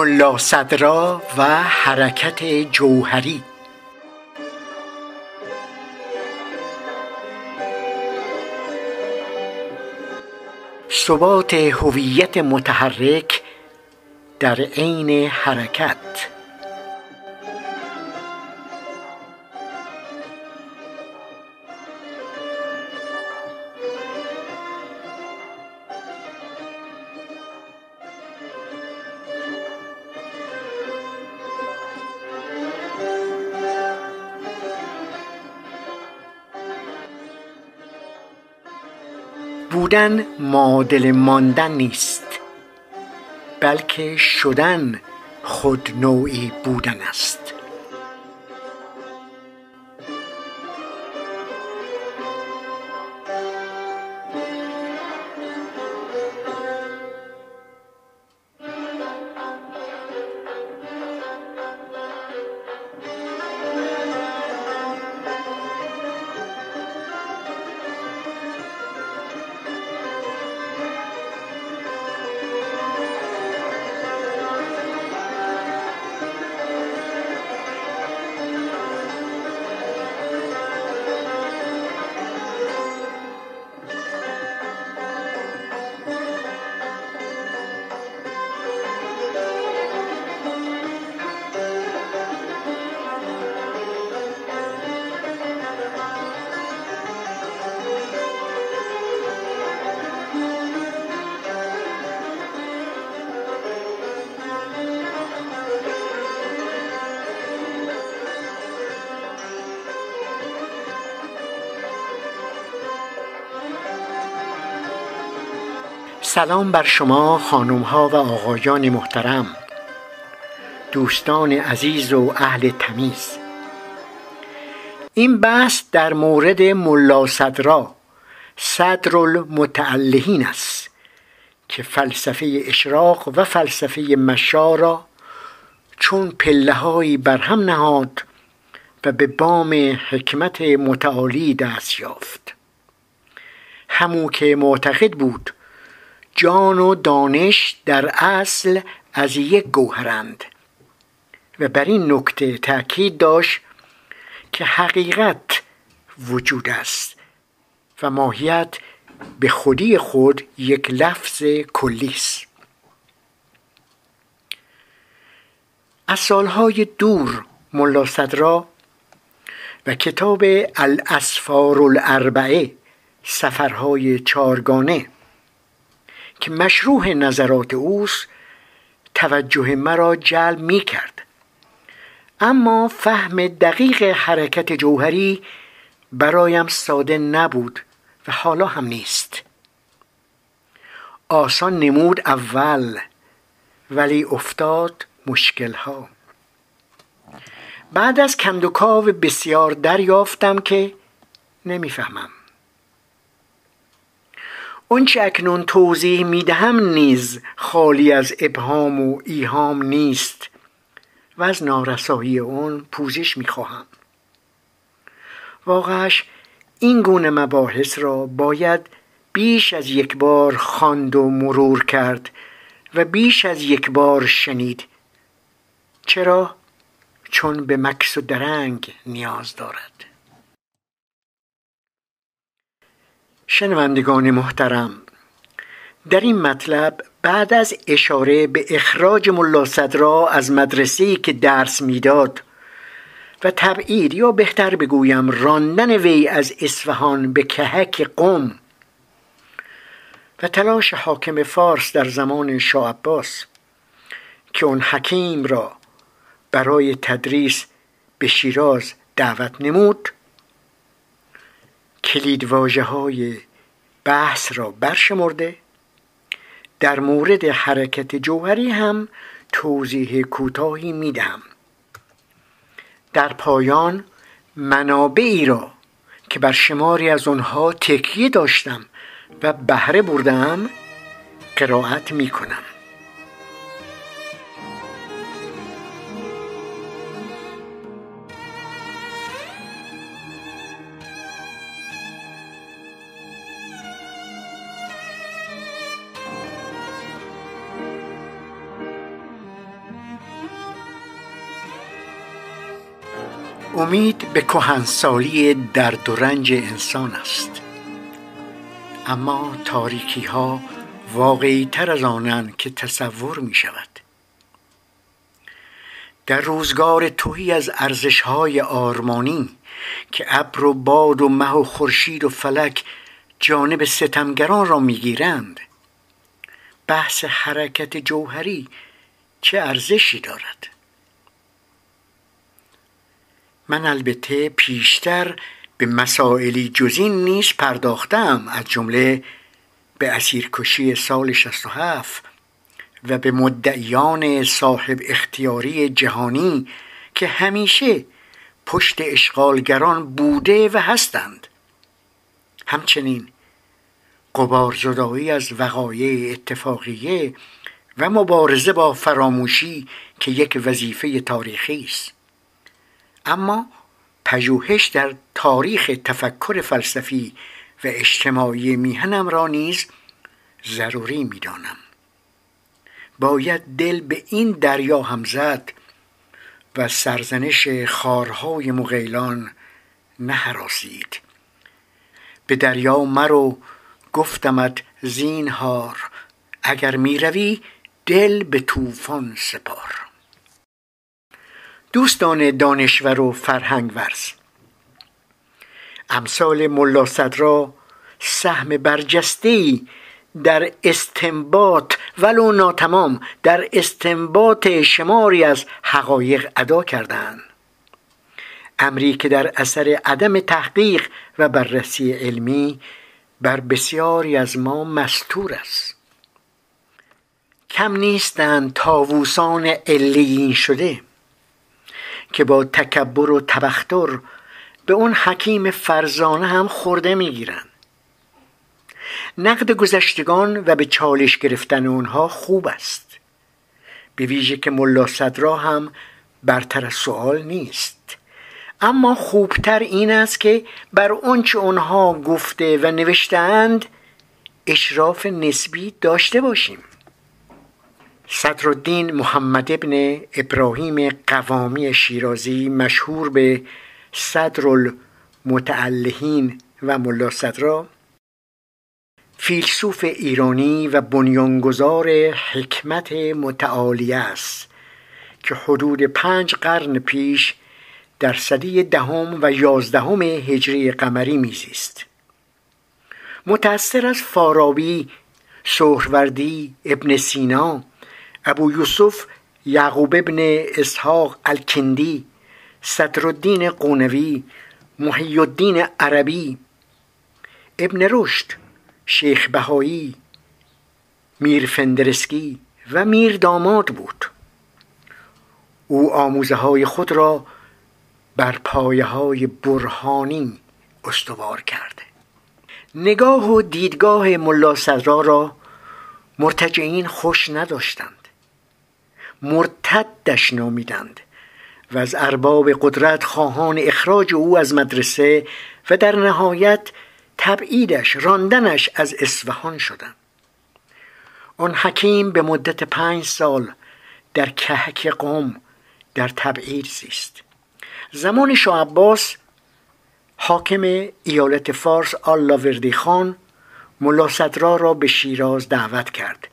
ملا صدرا و حرکت جوهری. ثبات هویت متحرک در عین حرکت. بودن معادل ماندن نیست بلکه شدن خود نوعی بودن است. سلام بر شما خانم ها و آقایان محترم دوستان عزیز و اهل تمیز. این بحث در مورد ملا صدرا صدر المتعلهین است که فلسفه اشراق و فلسفه مشا را چون پله بر هم نهاد و به بام حکمت متعالی دست یافت. همو که معتقد بود جان و دانش در اصل از یک گوهرند. و بر این نکته تاکید داشت که حقیقت وجود است و ماهیت به خودی خود یک لفظ کلی است. از سالهای دور ملا صدرا و کتاب الاسفار الاربعه سفرهای چارگانه که مشروح نظرات اوست توجه مرا جلب می کرد. اما فهم دقیق حرکت جوهری برایم ساده نبود و حالا هم نیست. آسان نمود اول ولی افتاد مشکل ها بعد از کندوکاو بسیار دریافتم که نمی‌فهمم. آنچه اکنون توضیح می‌دهم نیز خالی از ابهام و ایهام نیست و از نارسایی اون پوزش می‌خواهم. واقعش این گونه مباحث را باید بیش از یک بار خواند و مرور کرد و بیش از یک بار شنید. چرا؟ چون به مکس و درنگ نیاز دارد. شنوندگان محترم در این مطلب بعد از اشاره به اخراج ملا صدرا از مدرسه‌ای که درس می‌داد و تبعید یا بهتر بگویم راندن وی از اصفهان به کهک قم و تلاش حاکم فارس در زمان شاه عباس که اون حکیم را برای تدریس به شیراز دعوت نمود کلید های بحث را برشمرده. در مورد حرکت جوهری هم توضیح کوتاهی می‌دهم. در پایان منابعی را که بر شماری از آنها تکیه داشتم و بهره بردم قرائت می کنم امید به کهنسالی درد و رنج انسان است. اما تاریکی ها واقعی تر از آنند که تصور می شود در روزگار توهی از ارزش های آرمانی که ابر و باد و مه و خورشید و فلک جانب ستمگران را می‌گیرند بحث حرکت جوهری چه ارزشی دارد؟ من البته پیشتر به مسائلی جزین نیز پرداختم از جمله به اسیرکشی سال 67 و به مدعیان صاحب اختیاری جهانی که همیشه پشت اشغالگران بوده و هستند. همچنین قبار زدایی از وقایع اتفاقیه و مبارزه با فراموشی که یک وظیفه تاریخی است. اما پژوهش در تاریخ تفکر فلسفی و اجتماعی میهنم را نیز ضروری می‌دانم. باید دل به این دریا هم زد و سرزنش خارهای مغیلان نهراسید. به دریا مرو گفتمت زینهار اگر می‌روی دل به طوفان سپار. دوستان دانشور و فرهنگ ورز امثال ملا صدرا سهم برجسته در استنباط ولو ناتمام در استنباط شماری از حقایق ادا کردند. امری که در اثر عدم تحقیق و بررسی علمی بر بسیاری از ما مستور است. کم نیستند تاووسان علیین شده. که با تکبر و تبختر به اون حکیم فرزانه هم خورده می‌گیرند نقد گذشتگان و به چالش گرفتن اونها خوب است. به ویژه که ملا صدرا هم برتر از سوال نیست. اما خوبتر این است که بر آنچه اونها گفته و نوشتهاند اشراف نسبی داشته باشیم. صدرالدین محمد ابن ابراهیم قوامی شیرازی مشهور به صدر المتعلهین و ملا صدرا فیلسوف ایرانی و بنیانگذار حکمت متعالی است که حدود پنج قرن پیش در صدی دهم و یازدهم هجری قمری میزیست. متأثر از فارابی سهروردی ابن سینا ابو یوسف یعقوب ابن اسحاق الکندی صدرالدین قونوی محی الدین عربی ابن رشد شیخ بهایی میر فندرسکی و میر داماد بود. او آموزه های خود را بر پایه های برهانی استوار کرده نگاه و دیدگاه ملا صدرا را مرتجعین خوش نداشتند. مرتدش نامیدند و از ارباب قدرت خواهان اخراج او از مدرسه و در نهایت تبعیدش راندنش از اصفهان شدند. آن حکیم به مدت پنج سال در کهک قوم در تبعید زیست. زمان شاه عباس حاکم ایالت فارس وردی خان ملا صدرا را به شیراز دعوت کرد.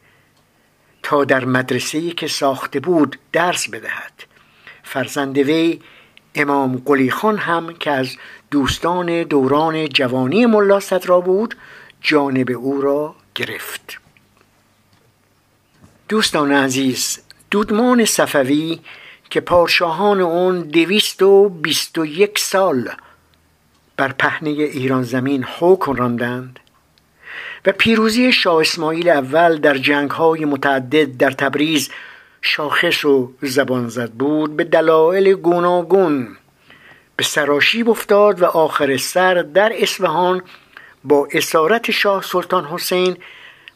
تا در مدرسه‌ای که ساخته بود درس بدهد. فرزند وی امام قلی خان هم که از دوستان دوران جوانی ملا صدرا بود جانب او را گرفت. دوستان عزیز دودمان صفوی که پادشاهان اون دویست و بیست و یک سال بر پهنه ایران زمین حکم راندند و پیروزی شاه اسماعیل اول در جنگ های متعدد در تبریز شاخص و زبان زد بود به دلایل گوناگون. به سراشیب افتاد و آخر سر در اصفهان با اسارت شاه سلطان حسین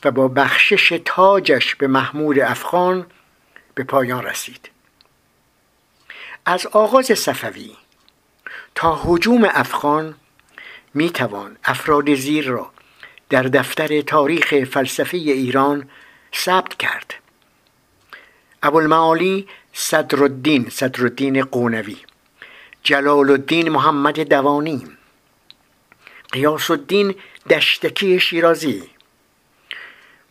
و با بخشش تاجش به محمود افغان به پایان رسید. از آغاز صفوی تا حجوم افغان می توان افراد زیر را در دفتر تاریخ فلسفه ایران ثبت کرد. ابوالمعالی صدرالدین صدرالدین قونوی جلال الدین محمد دوانی قیاس الدین دشتکی شیرازی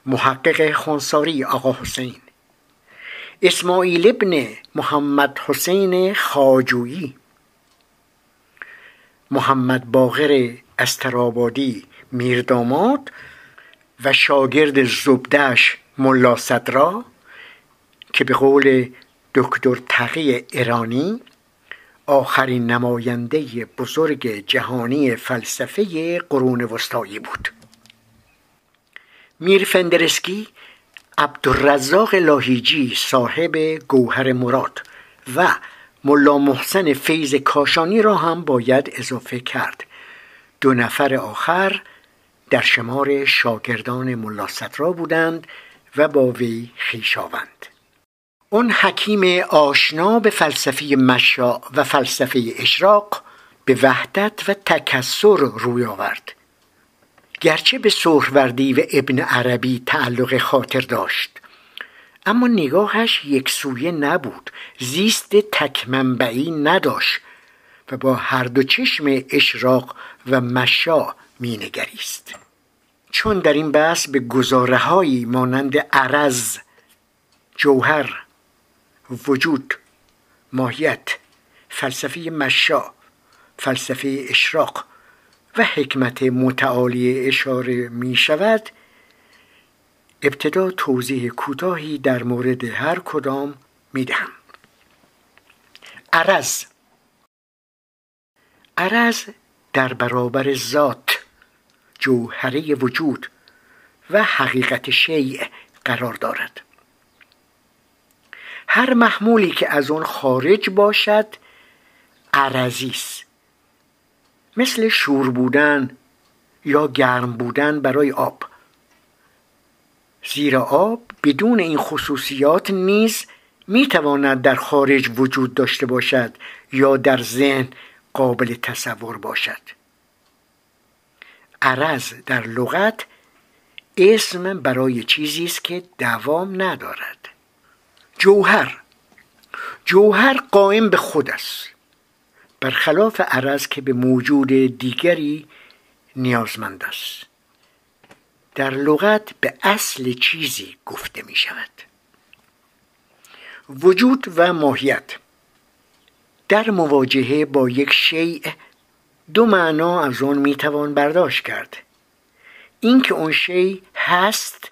محقق خونساری آقا حسین اسماعیل ابن محمد حسین خاجویی محمد باغر استرابادی میرداماد و شاگرد زبدش ملا صدرا که به قول دکتر تقی ایرانی آخرین نماینده بزرگ جهانی فلسفه قرون وسطایی بود. میر فندرسکی عبدالرزاق لاهیجی صاحب گوهر مراد و ملا محسن فیض کاشانی را هم باید اضافه کرد. دو نفر آخر در شمار شاگردان ملا صدرا بودند و با وی خویشاوند اون حکیم آشنا به فلسفه مشا و فلسفه اشراق به وحدت و تکسر روی آورد. گرچه به سهروردی و ابن عربی تعلق خاطر داشت اما نگاهش یک سویه نبود زیست تکمنبعی نداشت و با هر دو چشم اشراق و مشا مینگریست. چون در این بحث به گزاره مانند عرض جوهر وجود ماهیت فلسفه مشا فلسفه اشراق و حکمت متعالی اشاره می شود ابتدا توضیح کوتاهی در مورد هر کدام می دهم عرض. عرض در برابر ذات. جوهره وجود و حقیقت شیء قرار دارد. هر محمولی که از آن خارج باشد عرضی مثل شور بودن یا گرم بودن برای آب. زیرا آب بدون این خصوصیات نیز می‌تواند در خارج وجود داشته باشد یا در ذهن قابل تصور باشد. عرض در لغت اسم برای چیزی است که دوام ندارد. جوهر. جوهر قائم به خود است. برخلاف عرض که به موجود دیگری نیازمند است. در لغت به اصل چیزی گفته می شود. وجود و ماهیت. در مواجهه با یک شیء دو معنا از آن می توان برداشت کرد. اینکه اون شی هست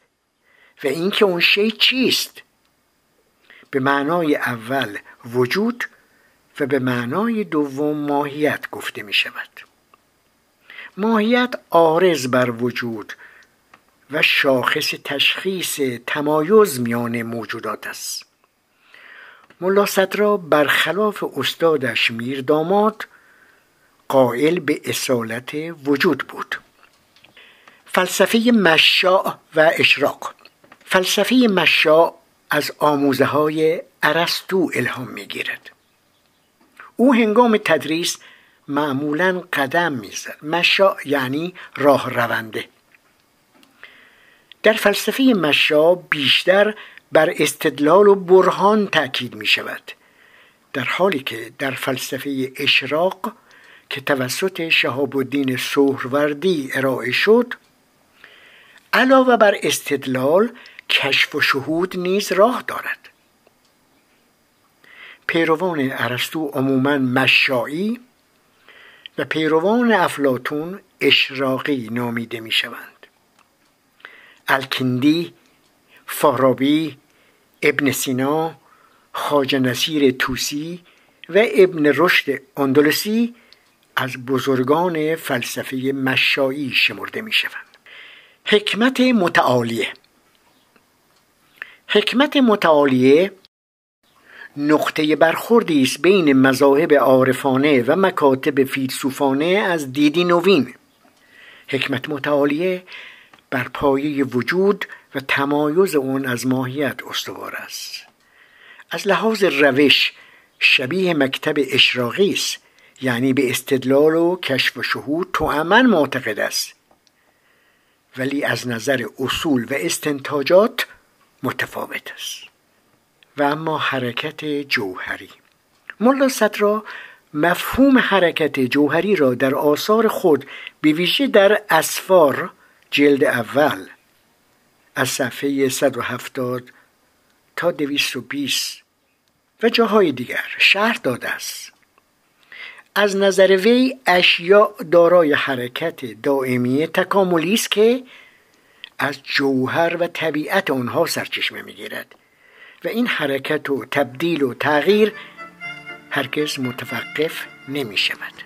و اینکه اون شی چیست. به معنای اول وجود و به معنای دوم ماهیت گفته می شود ماهیت آرز بر وجود و شاخص تشخیص تمایز میان موجودات است. ملا صدرا برخلاف استادش میر داماد قائل به اصالت وجود بود. فلسفه مشاع و اشراق. فلسفه مشاع از آموزه های عرستو الهام می گیرد او هنگام تدریس معمولا قدم می‌زد. مشا یعنی راه رونده. در فلسفه مشا بیشتر بر استدلال و برهان تاکید می شود در حالی که در فلسفه اشراق که توسط شهاب الدین سهروردی ارائه شد علاوه بر استدلال کشف و شهود نیز راه دارد. پیروان ارسطو عموما مشایی و پیروان افلاتون اشراقی نامیده می شوند الکندی فارابی ابن سینا خاج نصیر توسی و ابن رشد اندلسی از بزرگان فلسفه مشایی شمرده می شوند حکمت متعالیه. حکمت متعالیه نقطه برخوردی است بین مذاهب عارفانه و مکاتب فیلسوفانه از دیدی نوین. حکمت متعالیه بر پایه وجود و تمایز اون از ماهیت استوار است. از لحاظ روش شبیه مکتب اشراقی است. یعنی به استدلال و کشف و شهود تو امن معتقد است. ولی از نظر اصول و استنتاجات متفاوت است. و اما حرکت جوهری. ملا صدرا مفهوم حرکت جوهری را در آثار خود به ویژه در اسفار جلد اول از صفحه 170 تا 220 و جاهای دیگر شهر داده است. از نظر وی اشیاء دارای حرکت دائمی تکاملی است که از جوهر و طبیعت آنها سرچشمه می‌گیرد و این حرکت و تبدیل و تغییر هرگز متوقف نمی شود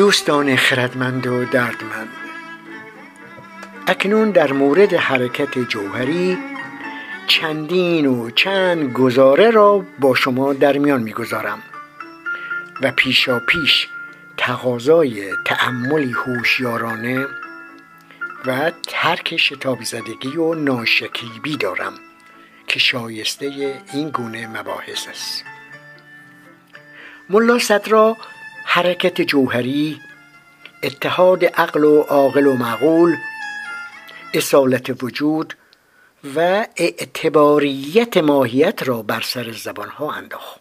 دوستان خردمند و دردمند. اکنون در مورد حرکت جوهری چندین و چند گزاره را با شما در میان می‌گذارم و پیشا پیش تقاضای تأملی هوشیارانه و ترک شتاب زدگی و ناشکیبی دارم که شایسته این گونه مباحث است. ملا صدرا حرکت جوهری اتحاد عقل و عاقل و معقول اصالت وجود و اعتباریت ماهیت را بر سر زبانها انداخت.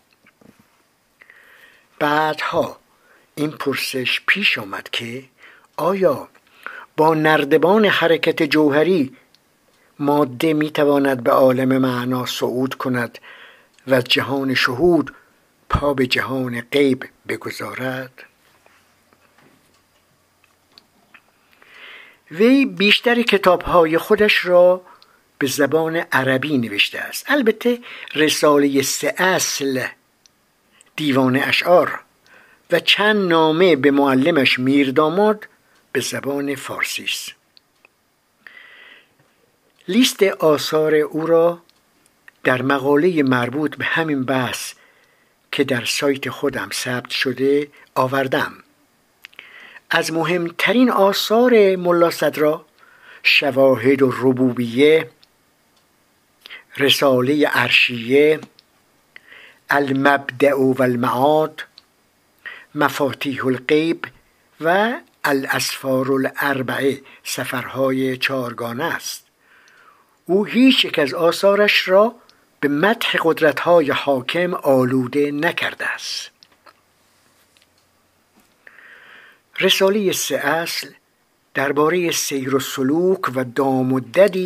بعدها این پرسش پیش آمد که آیا با نردبان حرکت جوهری ماده می‌تواند به عالم معنا صعود کند و جهان شهود پا به جهان غیب بگذارد؟ وی بیشتر کتابهای خودش را به زبان عربی نوشته است. البته رساله سه اصل دیوان اشعار و چند نامه به معلمش میرداماد به زبان فارسی است. لیست آثار او را در مقاله مربوط به همین بحث که در سایت خودم ثبت شده آوردم. از مهمترین آثار ملا صدرا شواهد و ربوبیه رساله عرشیه المبدع و المعاد مفاتیح الغیب و الاسفار الاربعه سفرهای چارگانه است. او هیچ یک از آثارش را به مدح قدرتهای حاکم آلوده نکرده است. رساله سه اصل درباره سیر و سلوک و دام و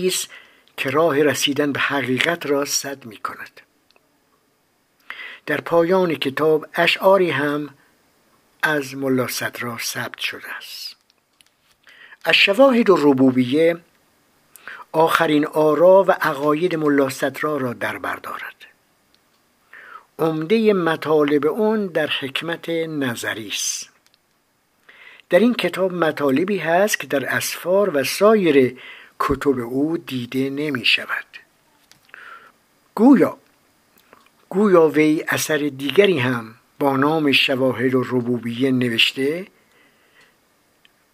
است که راه رسیدن به حقیقت را صد می کند در پایان کتاب اشعاری هم از ملا صدرا ثبت شده است. از شواهد و ربوبیه آخرین آرا و عقاید ملا را در بردارد عمده مطالب اون در حکمت نظری است. در این کتاب مطالبی هست که در اسفار و سایر کتب او دیده نمی شود. گویا گویا وی اثر دیگری هم با نام شواهد و ربوبیه نوشته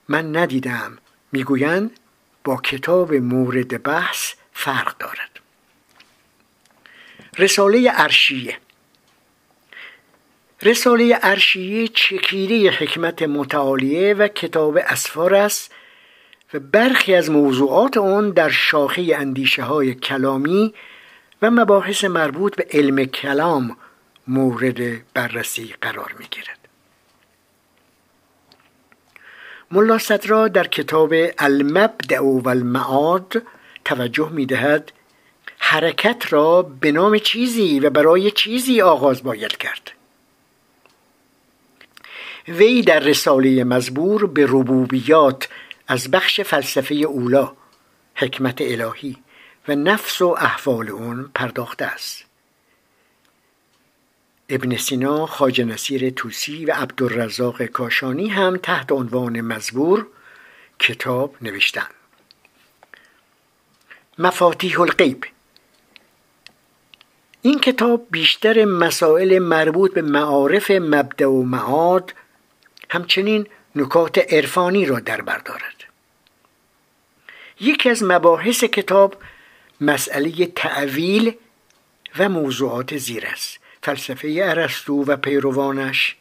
من ندیدم می‌گویند با کتاب مورد بحث فرق دارد رساله ارشیه رساله ارشیه چکیده حکمت متعالیه و کتاب اسفار است و برخی از موضوعات آن در شاخه اندیشه های کلامی و مباحث مربوط به علم کلام مورد بررسی قرار می گیرد. ملا صدرا در کتاب المبدع و المعاد توجه می دهد حرکت را به نام چیزی و برای چیزی آغاز باید کرد. وی در رساله مزبور به ربوبیات از بخش فلسفه اولا حکمت الهی و نفس و احوال اون پرداخته است. ابن سینا، خاج نصیر توسی و عبدالرزاق کاشانی هم تحت عنوان مزبور کتاب نوشتند. مفاتیح الغیب. این کتاب بیشتر مسائل مربوط به معارف مبدع و معاد همچنین نکات عرفانی را در بردارد یکی از مباحث کتاب مسئله تعویل و موضوعات زیر است. فلسفه ارسطو و پیروانش.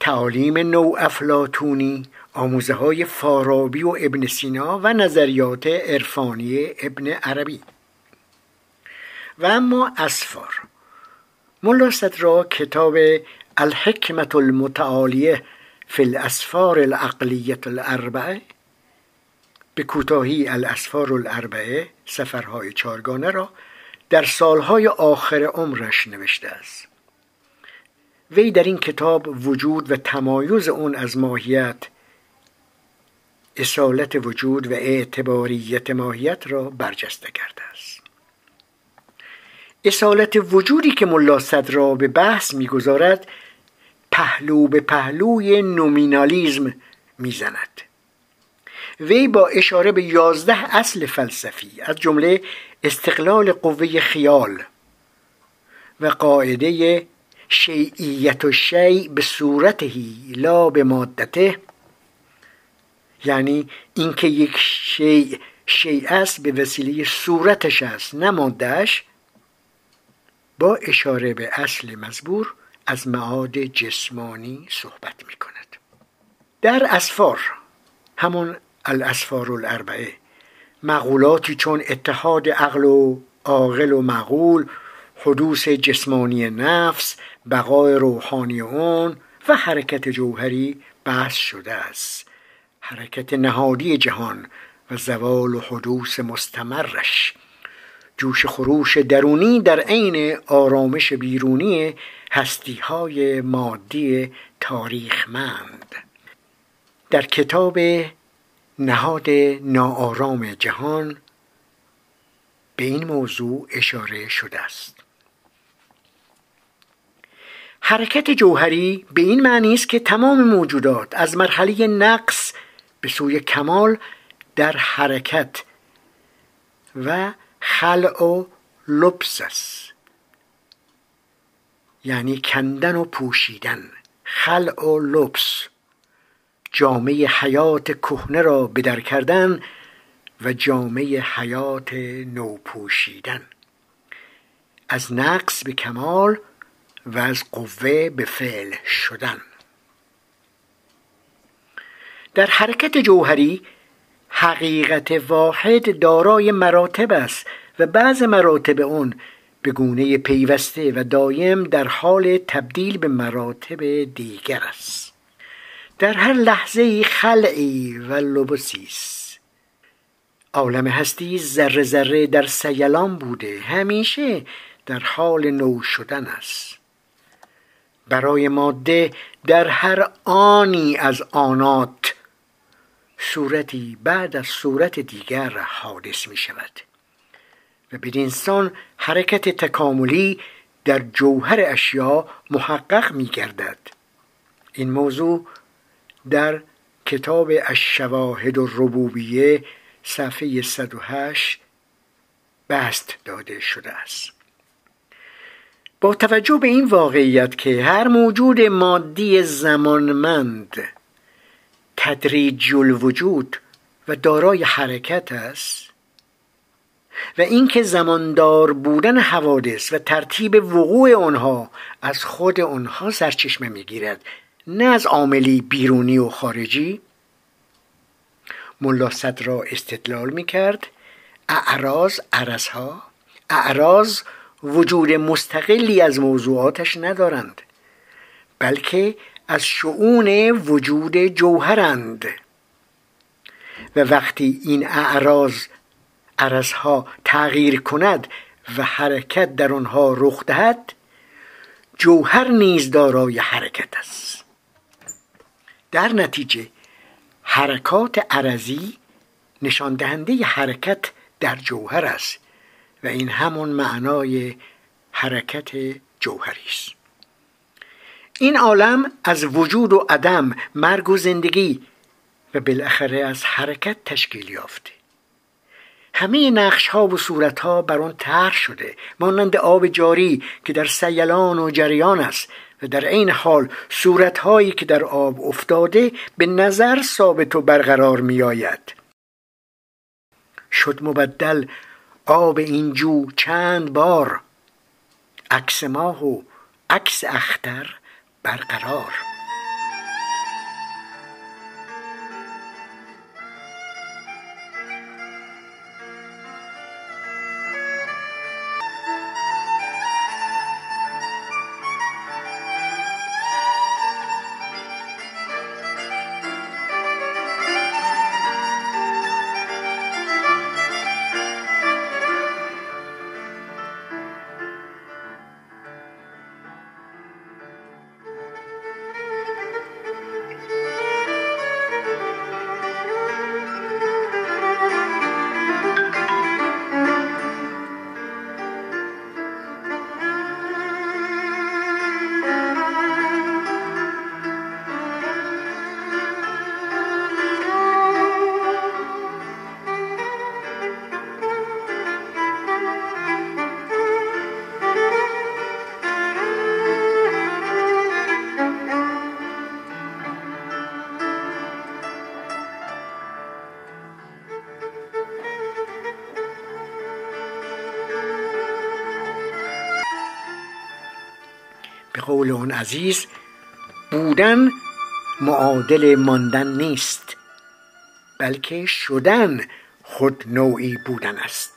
تعالیم نو افلاتونی آموزه های فارابی و ابن سینا و نظریات عرفانی ابن عربی. و اما اسفار. ملا را کتاب الحکمت المتعالیه فی الاسفار العقلیت الاربعه به کوتاهی الاسفار الاربعه سفرهای چارگانه را در سالهای آخر عمرش نوشته است. وی در این کتاب وجود و تمایز اون از ماهیت اصالت وجود و اعتباریت ماهیت را برجسته کرده است. اصالت وجودی که ملا را به بحث می‌گذارد پهلو به پهلوی نومینالیزم می‌زند. وی با اشاره به یازده اصل فلسفی از جمله استقلال قوه خیال و قاعده شیعیت و شیع به صورتهی لا به مادته یعنی اینکه یک شیع شیع است به وسیله صورتش است نه مادهش با اشاره به اصل مزبور از معاد جسمانی صحبت می کند در اسفار همون الاسفار الاربعه. مقولاتی چون اتحاد عقل و عاقل و معقول حدوث جسمانی نفس بقای روحانی اون و حرکت جوهری بحث شده است. حرکت نهادی جهان و زوال و حدوث مستمرش. جوش خروش درونی در عین آرامش بیرونی هستی های مادی تاریخمند. در کتاب نهاد ناآرام جهان به این موضوع اشاره شده است. حرکت جوهری به این معنی است که تمام موجودات از مرحله نقص به سوی کمال در حرکت و خلع و لبس است. یعنی کندن و پوشیدن. خلع و لبس. جامعه حیات کهنه را بدر کردن و جامعه حیات نو پوشیدن از نقص به کمال و از قوه به فعل شدن. در حرکت جوهری حقیقت واحد دارای مراتب است و بعض مراتب اون به گونه پیوسته و دایم در حال تبدیل به مراتب دیگر است. در هر لحظه خلعی و لبسی است عالم هستی ذره ذره در سیلان بوده همیشه در حال نو شدن است. برای ماده در هر آنی از آنات صورتی بعد از صورت دیگر حادث می شود و بدینسان حرکت تکاملی در جوهر اشیا محقق می گردد این موضوع در کتاب الشواهد الربوبیه صفحه 108 بست داده شده است. با توجه به این واقعیت که هر موجود مادی زمانمند تدریج الوجود و دارای حرکت است و اینکه زماندار بودن حوادث و ترتیب وقوع آنها از خود آنها سرچشمه می‌گیرد نه از عاملی بیرونی و خارجی. ملا را استدلال می‌کرد. اعراض عرضها. اعراض وجود مستقلی از موضوعاتش ندارند بلکه از شعون وجود جوهرند. و وقتی این اعراض عرضها تغییر کند و حرکت در آنها رخ دهد جوهر نیز دارای حرکت است. در نتیجه حرکات عرضی نشان دهنده حرکت در جوهر است و این همون معنای حرکت جوهری است. این عالم از وجود و عدم مرگ و زندگی و بالاخره از حرکت تشکیل یافته. همه نقش ها و صورت ها بر آن طرح شده مانند آب جاری که در سیلان و جریان است و در عین حال صورت هایی که در آب افتاده به نظر ثابت و برقرار می آید شد مبدل آب این جو چند بار. عکس ماه و عکس اختر برقرار. قول اون عزیز بودن معادل ماندن نیست بلکه شدن خود نوعی بودن است.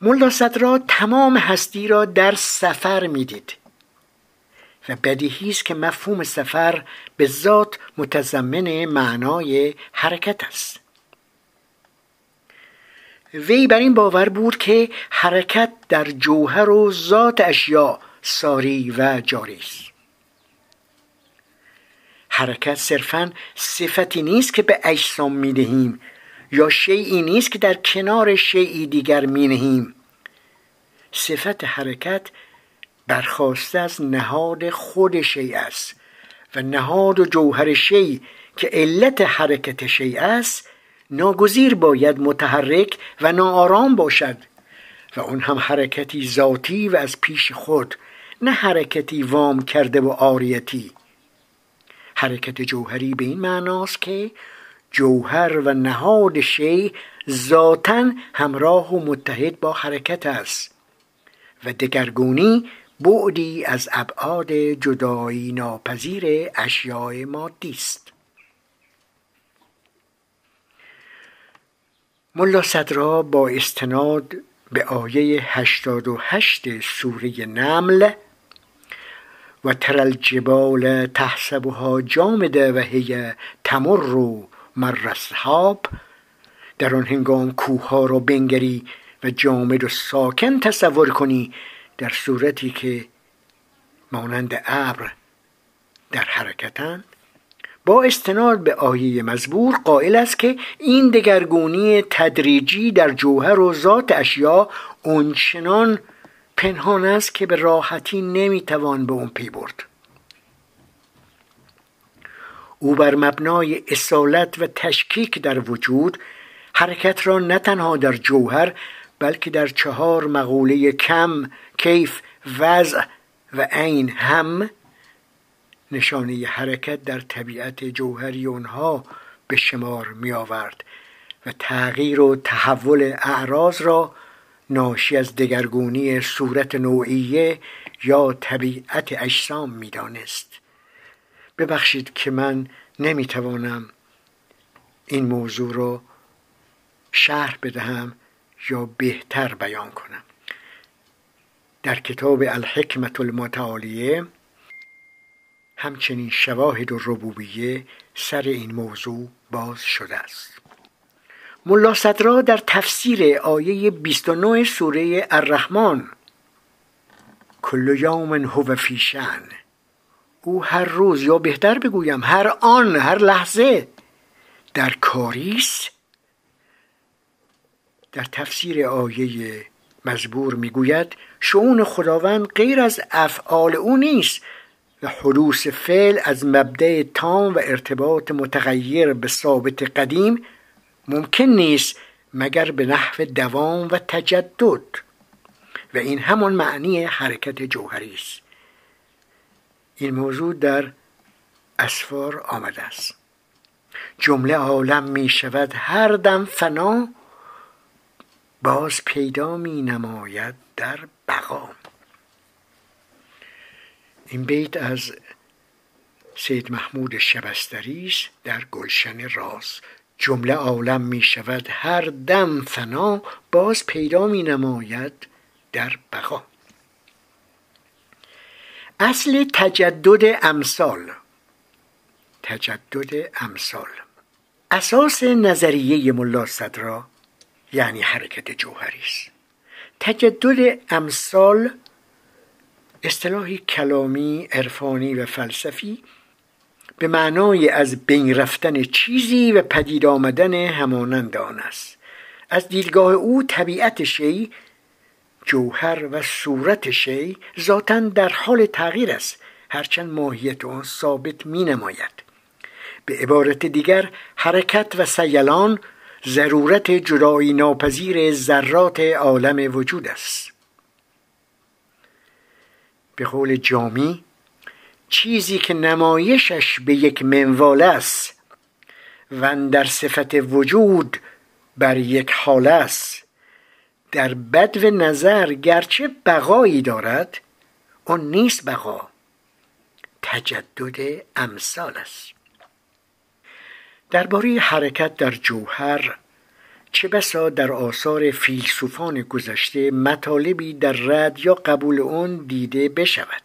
ملا صدرا تمام هستی را در سفر می‌دید و بدیهی است که مفهوم سفر به ذات متضمن معنای حرکت است. وی بر این باور بود که حرکت در جوهر و ذات اشیا ساری و جاری است. حرکت صرفا صفتی نیست که به اجسام می‌دهیم یا شیعی نیست که در کنار شیعی دیگر مینهیم صفت حرکت برخواسته از نهاد خود شیع است و نهاد و جوهر شیع که علت حرکت شیع است ناگزیر باید متحرک و ناآرام باشد و اون هم حرکتی ذاتی و از پیش خود نه حرکتی وام کرده و آریتی حرکت جوهری به این معناست که جوهر و نهاد شی ذاتا همراه و متحد با حرکت است و دگرگونی بعدی از ابعاد جدایی ناپذیر اشیاء مادی است. ملا صدرا با استناد به آیه 88 سوره نمل و تر الجبال تحسبها جامده و هی تمر مر السحاب. در آن هنگام کوه را بنگری و جامد و ساکن تصور کنی در صورتی که مانند ابر در حرکتند. با استناد به آیه مزبور قائل است که این دگرگونی تدریجی در جوهر و ذات اشیا اونچنان پنهان است که به راحتی نمی‌توان به اون پی برد. او بر مبنای اصالت و تشکیک در وجود حرکت را نه تنها در جوهر بلکه در چهار مقوله کم کیف وضع و عین هم نشانه حرکت در طبیعت جوهری اونها به شمار می آورد و تغییر و تحول اعراض را ناشی از دگرگونی صورت نوعیه یا طبیعت اجسام می‌دانست. ببخشید که من نمی‌توانم این موضوع را شرح بدهم یا بهتر بیان کنم. در کتاب الحکمت المتعالیه همچنین شواهد و ربوبیه سر این موضوع باز شده است. ملا صدرا در تفسیر آیه 29 سوره الرحمن کل یوم هو فی شن او هر روز یا بهتر بگویم هر آن هر لحظه در کاریست در تفسیر آیه مزبور می‌گوید شعون خداوند غیر از افعال او نیست. و حدوث فعل از مبدع تام و ارتباط متغیر به ثابت قدیم ممکن نیست مگر به نحو دوام و تجدد. و این همان معنی حرکت جوهری است. این موضوع در اسفار آمده است. جمله عالم می شود هر دم فنا باز پیدا می نماید در بقا. این بیت از سید محمود شبستری است در گلشن راز. جمله عالم می شود هر دم فنا باز پیدا می نماید در بقا. اصل تجدد امثال. تجدد امثال. اساس نظریه ملا صدرا یعنی حرکت جوهری است. تجدد امثال اصطلاحی کلامی عرفانی و فلسفی به معنای از بین رفتن چیزی و پدید آمدن همانند آن است. از دیدگاه او طبیعت شی جوهر و صورت شی ذاتا در حال تغییر است هرچند ماهیت آن ثابت می نماید به عبارت دیگر حرکت و سیلان ضرورت جدایی ناپذیر ذرات عالم وجود است. به قول جامی چیزی که نمایشش به یک منوال است و در صفت وجود بر یک حال است در بدو نظر گرچه بقایی دارد آن نیست بقا تجدد امثال است. درباره حرکت در جوهر چه بسا در آثار فیلسوفان گذشته مطالبی در رد یا قبول اون دیده بشود؟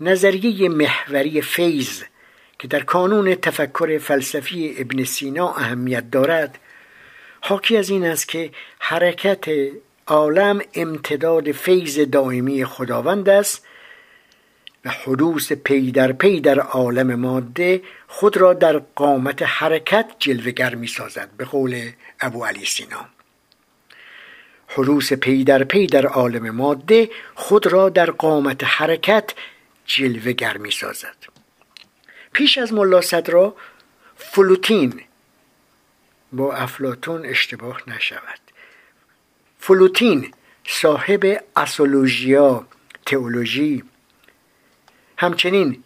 نظریه محوری فیض که در کانون تفکر فلسفی ابن سینا اهمیت دارد حاکی از این است که حرکت عالم امتداد فیض دائمی خداوند است و حدوث پی در پی در عالم ماده خود را در قامت حرکت جلوه‌گر می سازد به قول ابو علی سینا. حدوث پی در پی در عالم ماده خود را در قامت حرکت جلوگر می سازد پیش از ملا صدرا فلوتین با افلاتون اشتباه نشود. فلوتین صاحب اسولوژیا تئولوژی همچنین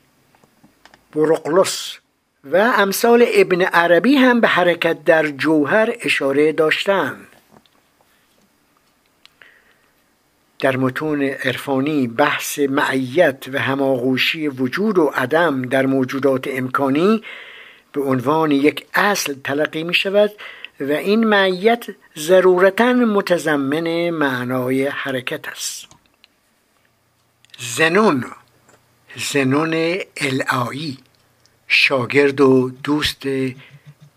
برقلس و امثال ابن عربی هم به حرکت در جوهر اشاره داشتند در متون عرفانی بحث معیت و هماغوشی وجود و عدم در موجودات امکانی به عنوان یک اصل تلقی می شود و این معیت ضرورتا متضمن معنای حرکت است. زنون زنون الایی شاگرد و دوست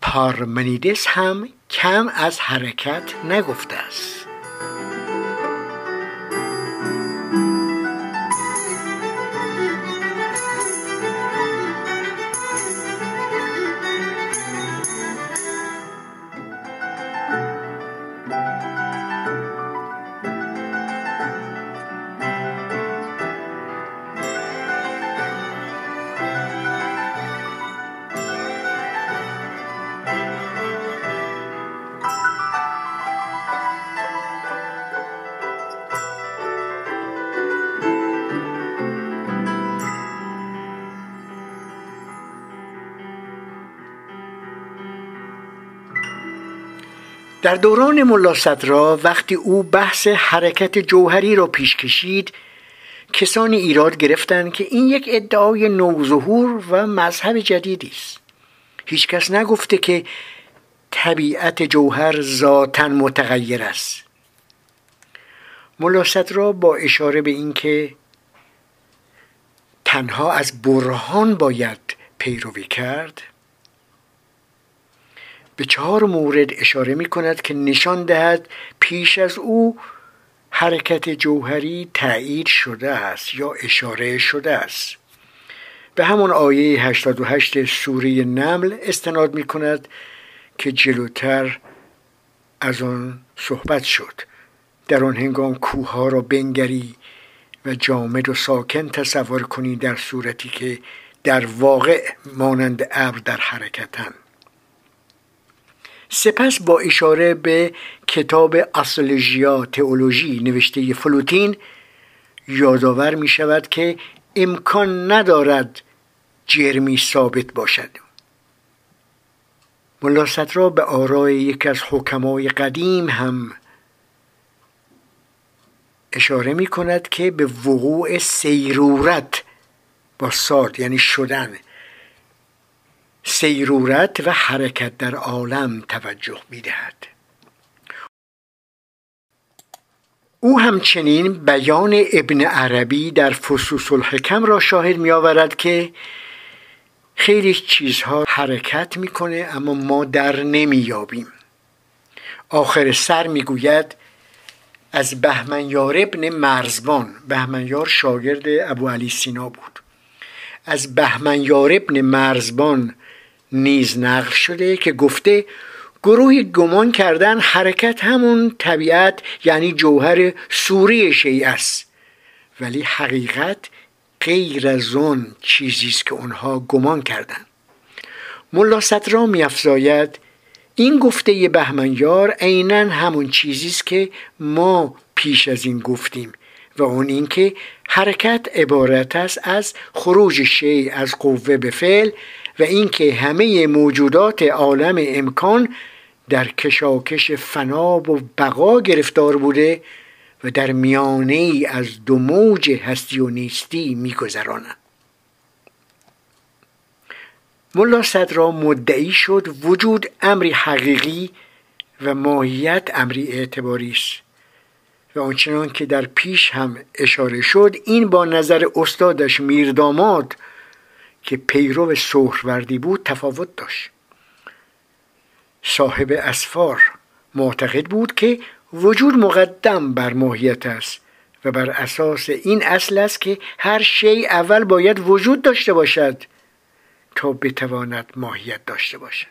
پارمنیدس هم کم از حرکت نگفته است. در دوران ملا صدرا وقتی او بحث حرکت جوهری را پیش کشید کسانی ایراد گرفتند که این یک ادعای نوظهور و مذهب جدیدی است. هیچکس نگفته که طبیعت جوهر ذاتا متغیر است. ملا صدرا با اشاره به اینکه تنها از برهان باید پیروی کرد به چهار مورد اشاره می کند که نشان دهد پیش از او حرکت جوهری تایید شده است یا اشاره شده است. به همون آیه 88 سوره نمل استناد می کند که جلوتر از آن صحبت شد. در آن هنگام کوه را بنگری و جامد و ساکن تصور کنی در صورتی که در واقع مانند ابر در حرکتن سپس با اشاره به کتاب اصولوژیا تئولوژی نوشته فلوتین یادآور می شود که امکان ندارد جرمی ثابت باشد. ملاست را به آرای یکی از حکمای قدیم هم اشاره می کند که به وقوع سیرورت با ساد یعنی شدن سیرورت و حرکت در عالم توجه می دهد. او همچنین بیان ابن عربی در فصوص الحکم را شاهد می آورد که خیلی چیزها حرکت می‌کنه اما ما در نمییابیم. آخر سر می‌گوید از بهمنیار ابن مرزبان. بهمنیار شاگرد ابو علی سینا بود. از بهمنیار ابن مرزبان نیز نقل شده که گفته گروه گمان کردن حرکت همون طبیعت یعنی جوهر سوری شیء است. ولی حقیقت غیر از آن چیزی است که آنها گمان کردند ملا صدرا میافزاید این گفته بهمنیار عینا همون چیزی است که ما پیش از این گفتیم و اون اینکه حرکت عبارت است از خروج شی از قوه به فعل و اینکه همه موجودات عالم امکان در کشاکش فنا و بقا گرفتار بوده و در میانه ای از دو موج هستی و نیستی میگذرانند. ملا صدرا مدعی شد وجود امری حقیقی و ماهیت امری اعتباری است. و آنچنان که در پیش هم اشاره شد این با نظر استادش میرداماد که پیرو سهروردی بود تفاوت داشت. صاحب اسفار معتقد بود که وجود مقدم بر ماهیت است و بر اساس این اصل است که هر شی اول باید وجود داشته باشد تا بتواند ماهیت داشته باشد.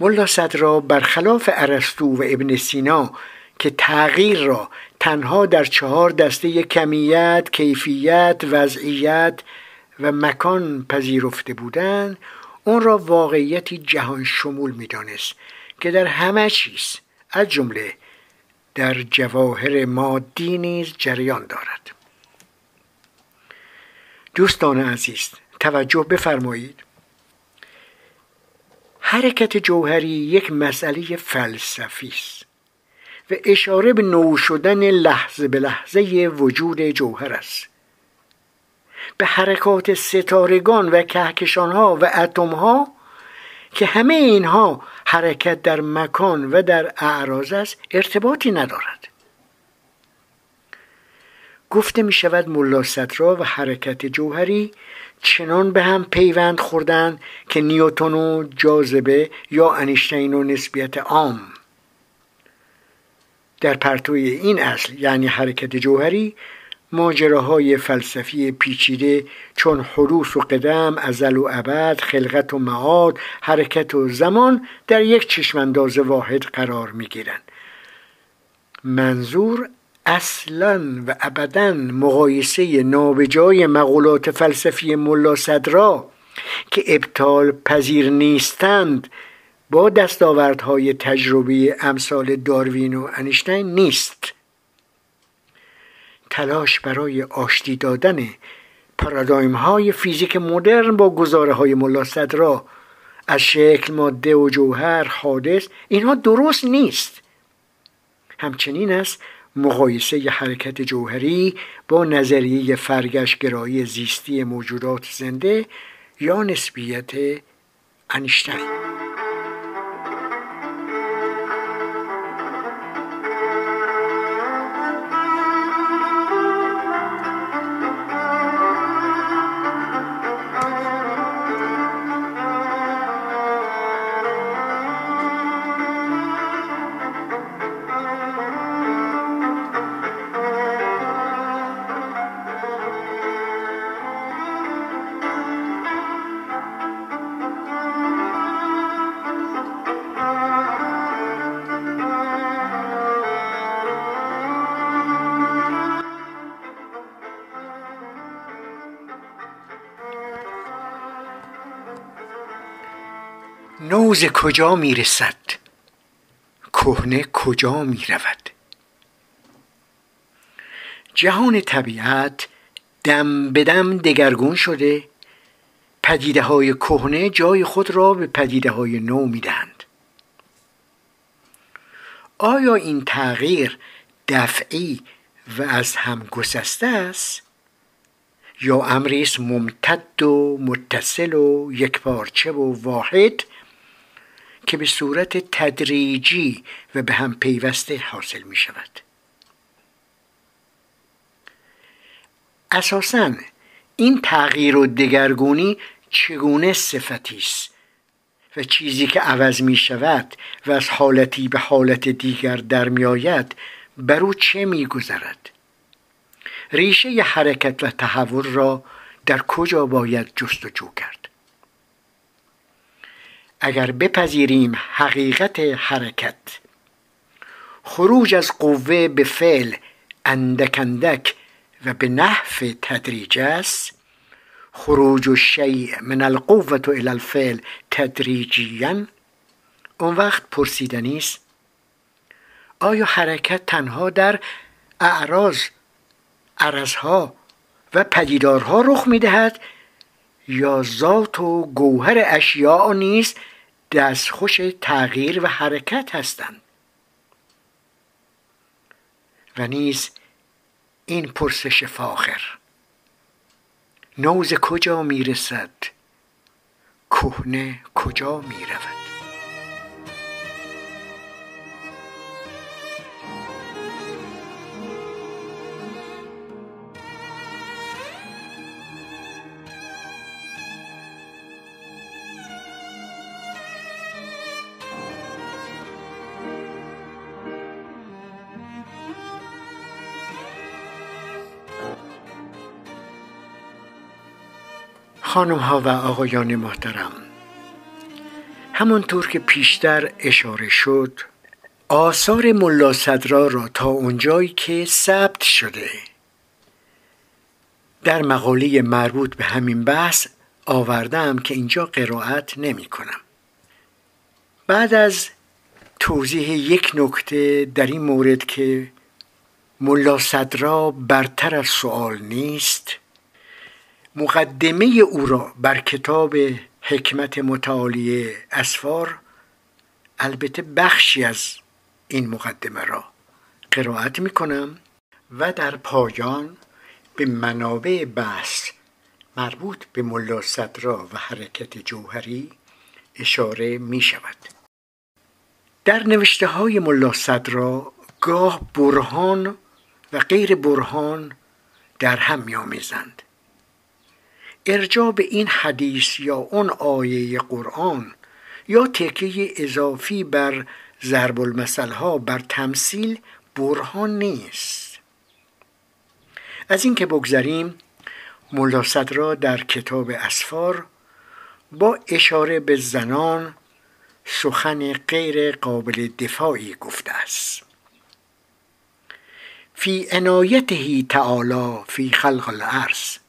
ملا صدرا برخلاف ارسطو و ابن سینا که تغییر را تنها در چهار دسته کمیت، کیفیت، وضعیت و مکان پذیرفته بودند اون را واقعیتی جهان شمول می‌دانست که در همه چیز از جمله در جواهر مادی نیز جریان دارد. دوستان عزیز توجه بفرمایید. حرکت جوهری یک مسئله فلسفی است و اشاره به نو شدن لحظه به لحظه وجود جوهر است. به حرکات ستارگان و کهکشانها و اتمها که همه اینها حرکت در مکان و در اعراض است ارتباطی ندارد. گفته می شود ملا و حرکت جوهری چنان به هم پیوند خوردن که نیوتون و جاذبه یا انیشتین و نسبیت عام. در پرتوی این اصل یعنی حرکت جوهری ماجراهای فلسفی پیچیده چون حروس و قدم ازل و ابد خلقت و معاد حرکت و زمان در یک چشمانداز واحد قرار می گیرند منظور اصلا و ابدا مقایسه نابجای مقولات فلسفی ملا صدرا که ابطال پذیر نیستند با دستاوردهای تجربی امثال داروین و انیشتین نیست. تلاش برای آشتی دادن پارادایم های فیزیک مدرن با گزاره های ملا صدرا از شکل ماده و جوهر حادث اینها درست نیست. همچنین است مقایسه حرکت جوهری با نظریه فرگشگرایی زیستی موجودات زنده یا نسبیت انیشتین. نوز کجا می‌رسد؟ کهنه کجا می‌رود؟ جهان طبیعت دم به دم دگرگون شده. پدیده های کهنه جای خود را به پدیده های نو می‌دهند. آیا این تغییر دفعی و از هم گسسته است؟ یا امری ممتد و متصل و یکپارچه و واحد؟ که به صورت تدریجی و به هم پیوسته حاصل می شود. اساسا این تغییر و دگرگونی چگونه صفتی است و چیزی که عوض می شود و از حالتی به حالت دیگر در می آید بر او چه می گذرد؟ ریشه ی حرکت و تحول را در کجا باید جستجو کرد؟ اگر بپذیریم حقیقت حرکت. خروج از قوه به فعل اندک اندک و به نحو تدریج است. خروج الشیء من القوة الى الفعل تدریجیا. اون وقت پرسیدنی است آیا حرکت تنها در اعراض عرضها و پدیدارها رخ می‌دهد یا ذات و گوهر اشیاء نیز دستخوش تغییر و حرکت هستند. و نیز این پرسش فاخر نوز کجا می‌رسد؟ کهنه کجا می‌رود؟ خانم ها و آقایان محترم. همانطور که پیشتر اشاره شد آثار ملا صدرا را تا اونجایی که ثبت شده. در مقاله مربوط به همین بحث آوردم که اینجا قرائت نمی کنم. بعد از توضیح یک نکته در این مورد که ملا صدرا برتر از سوال نیست مقدمه او را بر کتاب حکمت متعالی اسفار البته بخشی از این مقدمه را قرائت می کنم و در پایان به منابع بحث مربوط به ملا صدرا و حرکت جوهری اشاره می شود در نوشته های ملا صدرا گاه برهان و غیر برهان در هم می آمیزند ارجاع به این حدیث یا اون آیه قرآن یا تکیه اضافی بر ضرب ها بر تمثیل برهان نیست. از اینکه بگذریم ملا را در کتاب اسفار با اشاره به زنان سخن غیر قابل دفاعی گفته است. فی عنایته تعالی فی خلق الارض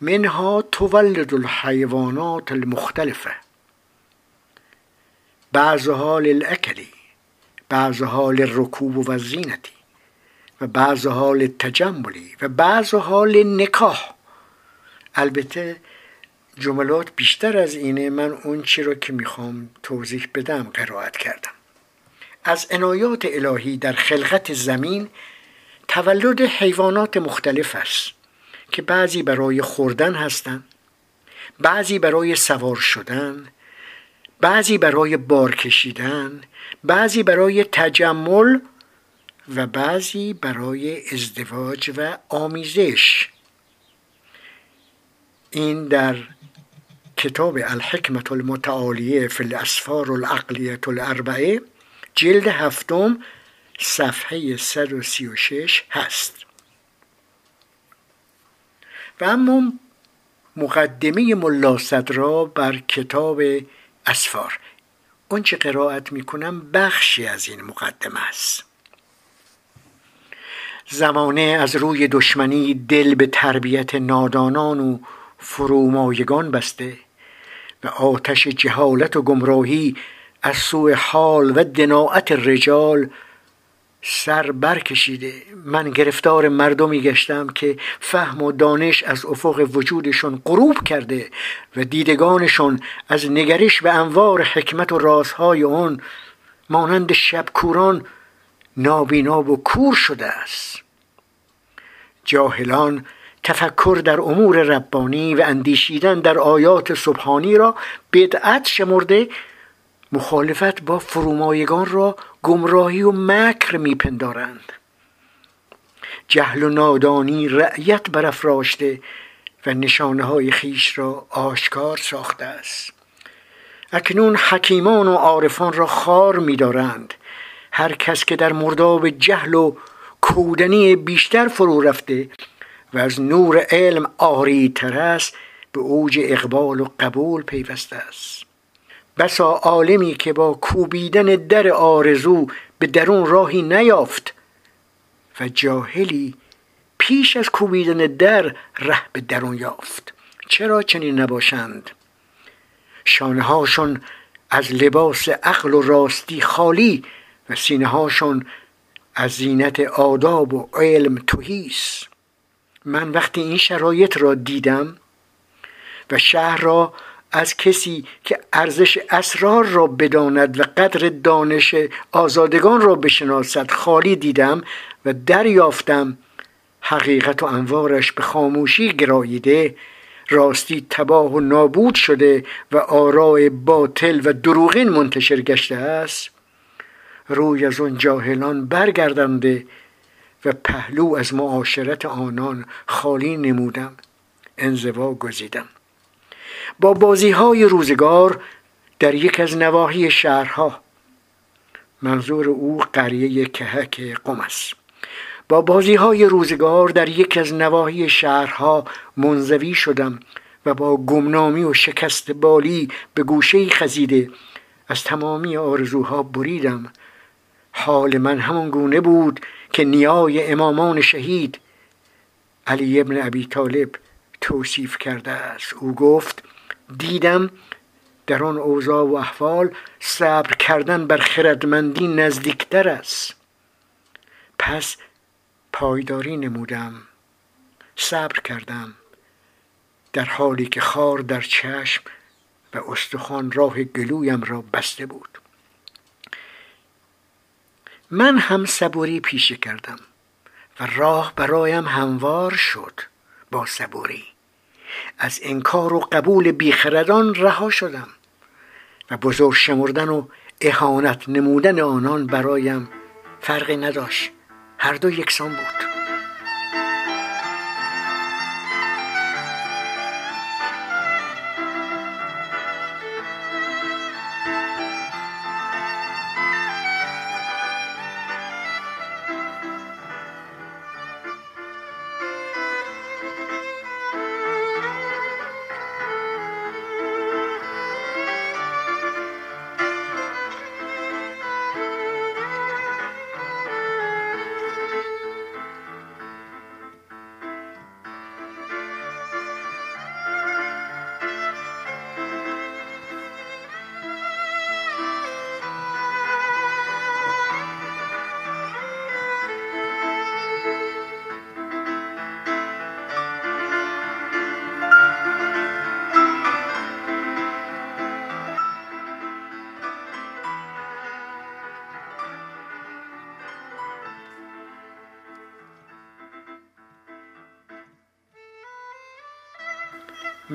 منها تولد الحيوانات المختلفة بعضها للأكل بعضها للركوب والزينة و بعضها للتجمل و بعضها للنکاح. البته جملات بیشتر از اینه من اون چی رو که می‌خوام توضیح بدم قرائت کردم. از عنایات الهی در خلقت زمین تولد حیوانات مختلف است. که بعضی برای خوردن هستند بعضی برای سوار شدن بعضی برای بار کشیدن بعضی برای تجمل و بعضی برای ازدواج و آمیزش. این در کتاب الحکمت المتعالیه فی الاسفار العقلیت الاربعه جلد هفتم صفحه 136 هست. و اما مقدمه ملا صدرا بر کتاب اسفار. اون چه قرائت می‌کنم بخشی از این مقدمه است. زمانه از روی دشمنی دل به تربیت نادانان و فرومایگان بسته و آتش جهالت و گمراهی از سوی حال و دناعت رجال سر برکشیده. من گرفتار مردمی گشتم که فهم و دانش از افق وجودشون غروب کرده و دیدگانشون از نگرش به انوار حکمت و رازهای آن مانند شب کوران نابینا و کور شده است. جاهلان تفکر در امور ربانی و اندیشیدن در آیات سبحانی را بدعت شمرده مخالفت با فرومایگان را گمراهی و مکر میپندارند. جهل و نادانی رعیت برافراشته و نشانه های خیش را آشکار ساخته است. اکنون حکیمان و عارفان را خار میدارند. هر کس که در مرداب جهل و کودنی بیشتر فرو رفته و از نور علم آری تر است به اوج اقبال و قبول پیوسته است. بسا عالمی که با کوبیدن در آرزو به درون راهی نیافت و جاهلی پیش از کوبیدن در ره به درون یافت. چرا چنین نباشند؟ شانه هاشون از لباس عقل و راستی خالی و سینه هاشون از زینت آداب و علم توهیست من وقتی این شرایط را دیدم و شهر را از کسی که ارزش اسرار را بداند و قدر دانش آزادگان را بشناسد خالی دیدم و دریافتم. حقیقت و انوارش به خاموشی گراییده. راستی تباه و نابود شده و آراء باطل و دروغین منتشر گشته است. روی از آن جاهلان برگردنده و پهلو از معاشرت آنان خالی نمودم. انزوا گزیدم. با بازی های روزگار در یک از نواحی شهرها. منظور او قریه کهک قم است. با بازی های روزگار در یک از نواحی شهرها منزوی شدم و با گمنامی و شکست بالی به گوشه خزیده از تمامی آرزوها بریدم. حال من همان گونه بود که نیای امامان شهید علی ابن ابی طالب توصیف کرده است. او گفت دیدم در آن اوضاع و احوال صبر کردن بر خردمندی نزدیکتر است. پس پایداری نمودم. صبر کردم. در حالی که خار در چشم و استخوان راه گلویم را بسته بود. من هم صبوری پیشه کردم و راه برایم هموار شد. با صبوری. از انکار و قبول بیخردان رها شدم و بزرگ شمردن و اهانت نمودن آنان برایم فرقی نداشت. هر دو یکسان بود.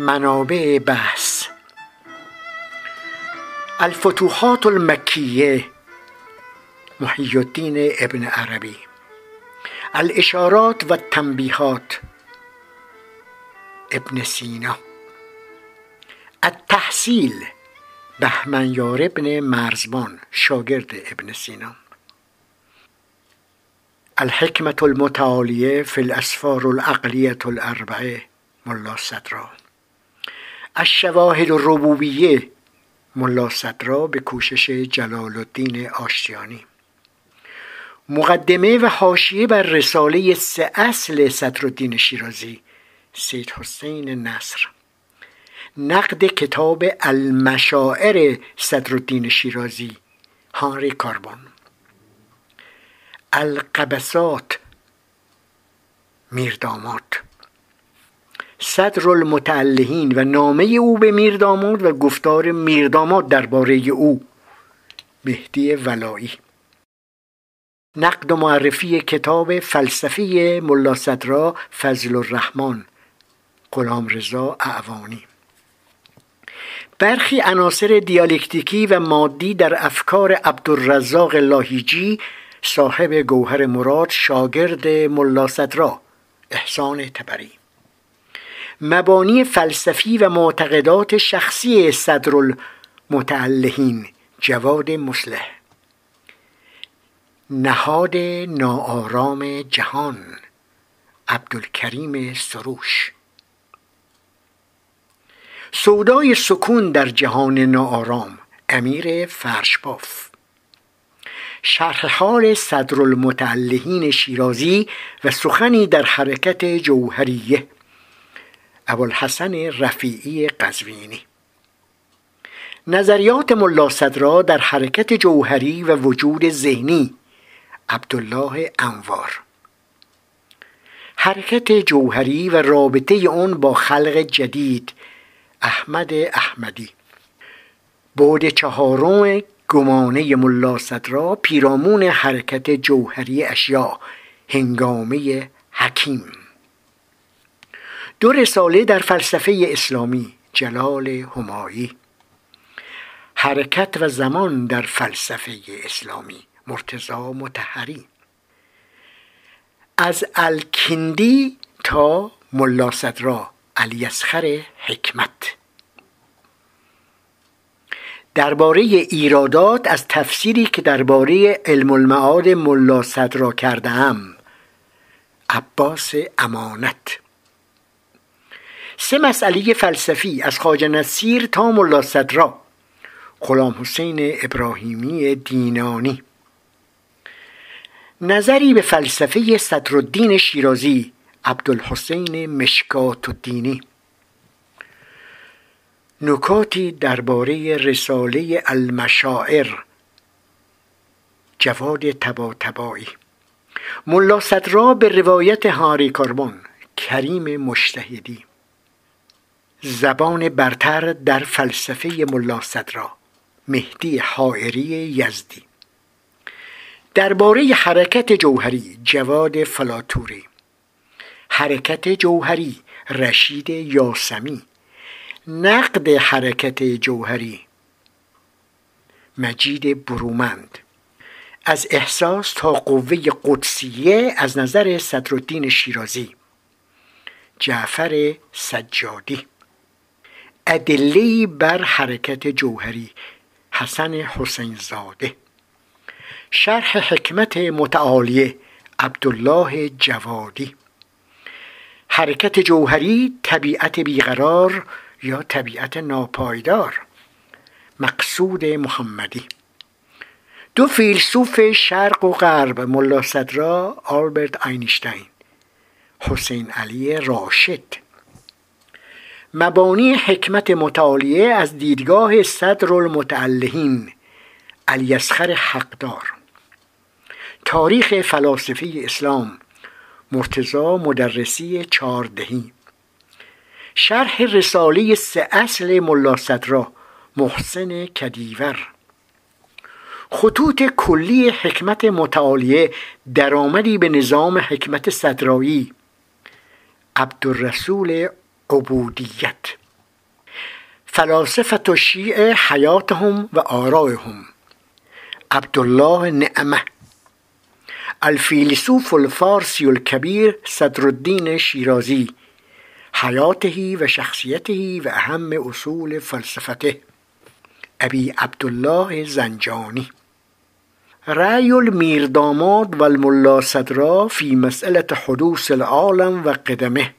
منابع بحث. الفتوحات المکیه محی الدین ابن عربی. الاشارات و تنبیهات ابن سینا. التحصیل بهمنیار ابن مرزبان شاگرد ابن سینا. الحکمت المتعالیه فی الاسفار العقلیت الاربعه ملا صدرا. الشواهد الربوبیه ملا صدرا به کوشش جلال الدین آشتیانی. مقدمه و حاشیه بر رساله سه اصل صدرالدین شیرازی سید حسین نصر. نقد کتاب المشاعر صدرالدین شیرازی هانری کاربون. القبسات میردامات صدر المتعلهین و نامه او به میرداماد و گفتار میرداماد درباره او. مهدی ولایی. نقد و معرفی کتاب فلسفی ملا صدرا فضل الرحمن. غلام رضا اعوانی. برخی عناصر دیالکتیکی و مادی در افکار عبدالرزاق لاهیجی صاحب گوهر مراد شاگرد ملا صدرا. احسان تبری. مبانی فلسفی و معتقدات شخصی صدر المتعلهین جواد مسلح نهاد ناآرام جهان عبدالکریم سروش. سودای سکون در جهان ناآرام امیر فرشباف. شرح حال صدر المتعلهین شیرازی و سخنی در حرکت جوهریه. ابوالحسن رفیعی قزوینی. نظریات ملا صدرا در حرکت جوهری و وجود ذهنی. عبدالله انوار. حرکت جوهری و رابطه آن با خلق جدید. احمد احمدی. بعد چهارم گمانه ملا صدرا پیرامون حرکت جوهری اشیا هنگامه حکیم. دو رساله در فلسفه اسلامی جلال همایی. حرکت و زمان در فلسفه اسلامی مرتزا متحری از الکندی تا ملا صدرا الیسخر حکمت. درباره ایرادات از تفسیری که درباره علم المعاد ملا صدرا کردم عباس امانت. سه مسئله فلسفی از خواجه نصیر تا ملا صدرا. غلام حسین ابراهیمی دینانی. نظری به فلسفه صدرالدین شیرازی عبدالحسین مشکات الدینی. نکاتی درباره رساله المشاعر. جواد تبا تبایی ملا صدرا به روایت هاری کاربون کریم مشتهدی زبان برتر در فلسفه ملا صدرا مهدی حائری یزدی. درباره حرکت جوهری جواد فلاتوری. حرکت جوهری رشید یاسمی. نقد حرکت جوهری مجید برومند. از احساس تا قوه قدسیه از نظر صدرالدین شیرازی. جعفر سجادی. ادله بر حرکت جوهری. حسن حسین زاده شرح حکمت متعالیه عبدالله جوادی. حرکت جوهری طبیعت بیقرار یا طبیعت ناپایدار. مقصود محمدی. دو فیلسوف شرق و غرب ملا صدرا آلبرت اینشتین. حسین علی راشد. مبانی حکمت متعالیه از دیدگاه صدر المتعلهین الیسخر حقدار. تاریخ فلاسفه اسلام مرتزا مدرسی چاردهی شرح رساله سه اصل ملا صدرا محسن کدیور. خطوط کلی حکمت متعالیه درآمدی به نظام حکمت صدرایی. عبدالرسول عبودیت. فلاسفت و شیعه حیاتهم و آرائهم عبدالله نعمه. الفیلسوف الفارسی الكبیر صدر الدین شیرازی. حیاته و شخصیته و اهم اصول فلسفته. ابی عبدالله زنجانی. رأی المیرداماد و الملا صدرا فی مسئله حدوث العالم و قدمه.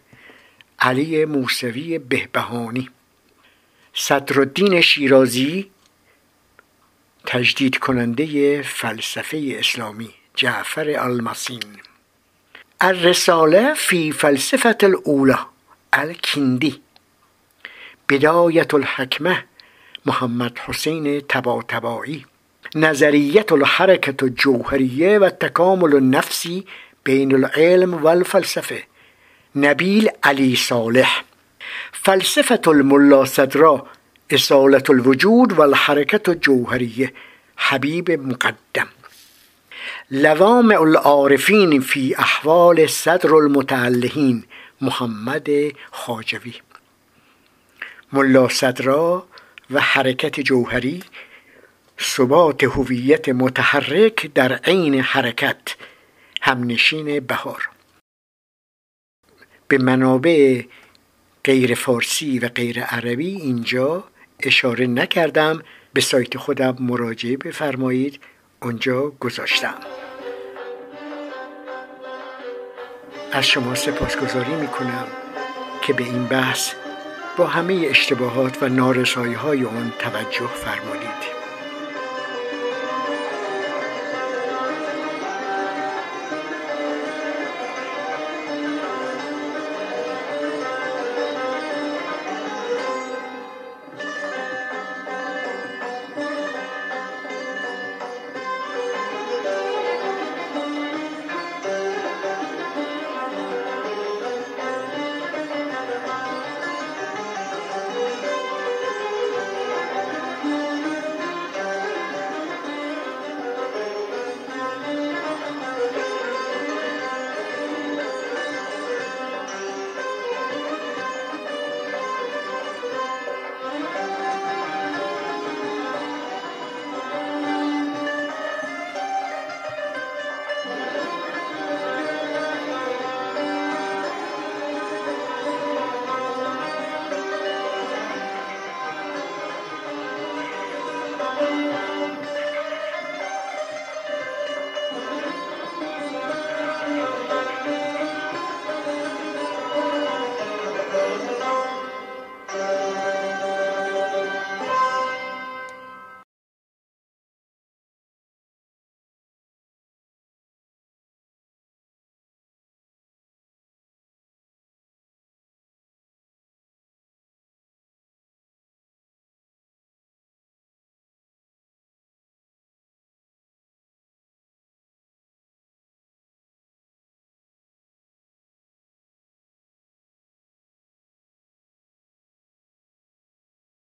علی موسوی بهبهانی. صدرالدین شیرازی تجدید کننده فلسفه اسلامی جعفر المسین. الرساله فی فلسفه الاولا الکندی. بدایت الحکمه محمد حسین تبا تبایی نظریت الحرکت الجوهریه و تکامل النفسی بین العلم و الفلسفه. نبیل علی صالح. فلسفة الملا صدرا اصالة الوجود و الحرکت الجوهریه حبیب مقدم. لوامع العارفین فی احوال صدر المتعلهین محمد خاجوی ملا صدرا و حرکت جوهری ثبات هویت متحرک در عین حرکت همنشین بهار. به منابع غیر فارسی و غیر عربی اینجا اشاره نکردم. به سایت خودم مراجعه بفرمایید. اونجا گذاشتم. از شما سپاسگزاری می‌کنم که به این بحث با همه اشتباهات و نارسایی های آن توجه فرمودید